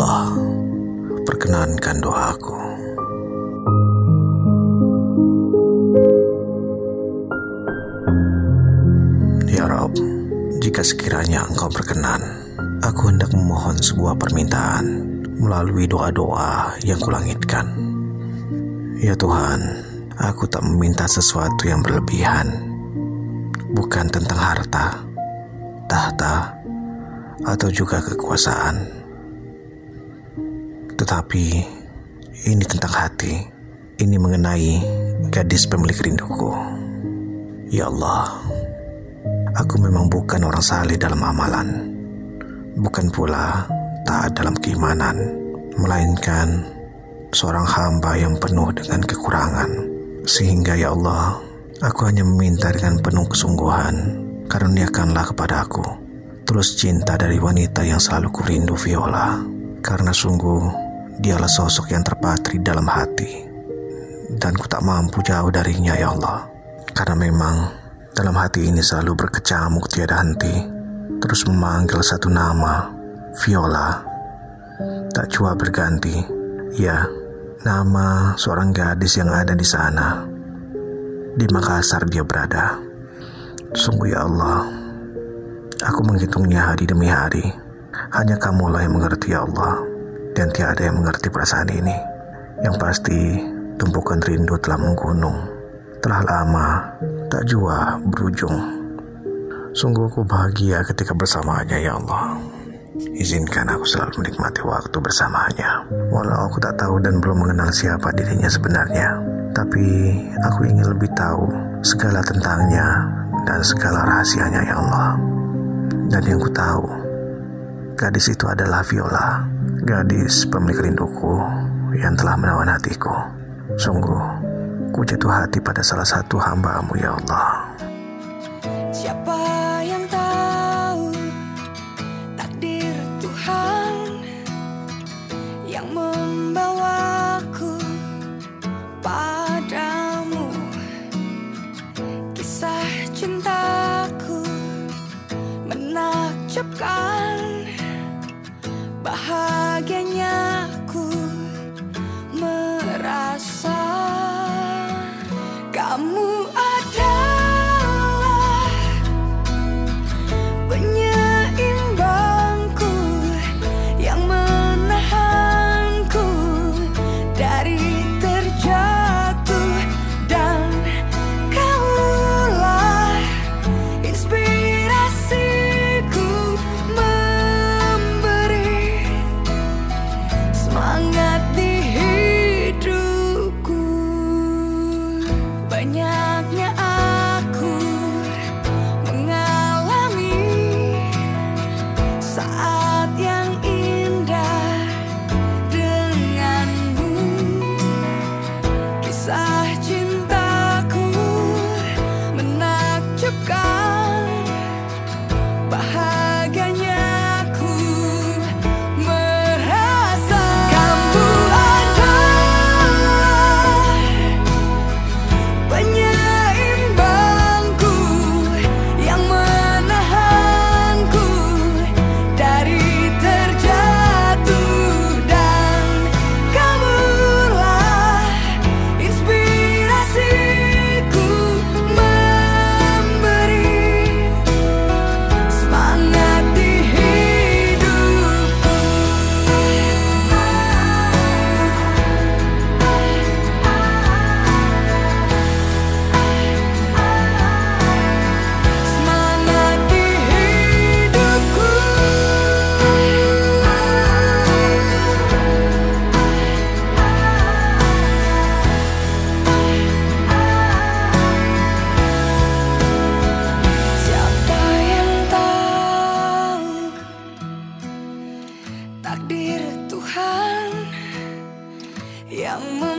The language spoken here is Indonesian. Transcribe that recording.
Allah, perkenankan doaku. Ya Rob, jika sekiranya engkau berkenan, aku hendak memohon sebuah permintaan melalui doa-doa yang kulangitkan. Ya Tuhan, aku tak meminta sesuatu yang berlebihan, bukan tentang harta, tahta, atau juga kekuasaan. Tetapi ini tentang hati, ini mengenai gadis pemilik rinduku. Ya Allah, aku memang bukan orang saleh dalam amalan, bukan pula taat dalam keimanan, melainkan seorang hamba yang penuh dengan kekurangan. Sehingga ya Allah, aku hanya meminta dengan penuh kesungguhan, karuniakanlah kepada aku tulus cinta dari wanita yang selalu kurindu Viola, karena sungguh dialah sosok yang terpatri dalam hati, dan ku tak mampu jauh darinya ya Allah. Karena memang dalam hati ini selalu berkecamuk tiada henti, terus memanggil satu nama, Viola. Tak cua berganti, ya, nama seorang gadis yang ada di sana. Di Makassar dia berada. Sungguh ya Allah, aku menghitungnya hari demi hari. Hanya kamulah yang mengerti ya Allah, dan tiada yang mengerti perasaan ini. Yang pasti, tumpukan rindu telah menggunung telah lama tak jua berujung. Sungguh aku bahagia ketika bersamanya ya Allah. Izinkan aku selalu menikmati waktu bersamanya. Walau aku tak tahu dan belum mengenal siapa dirinya sebenarnya. Tapi aku ingin lebih tahu segala tentangnya dan segala rahasianya ya Allah. Dan yang ku tahu, gadis itu adalah Viola, gadis pemilik rinduku yang telah menawan hatiku. Sungguh, ku jatuh hati pada salah satu hambamu ya Allah. Siapa yang tahu takdir Tuhan yang membawaku padamu Kisah cintaku menakjubkan Bahagya niya side. Ang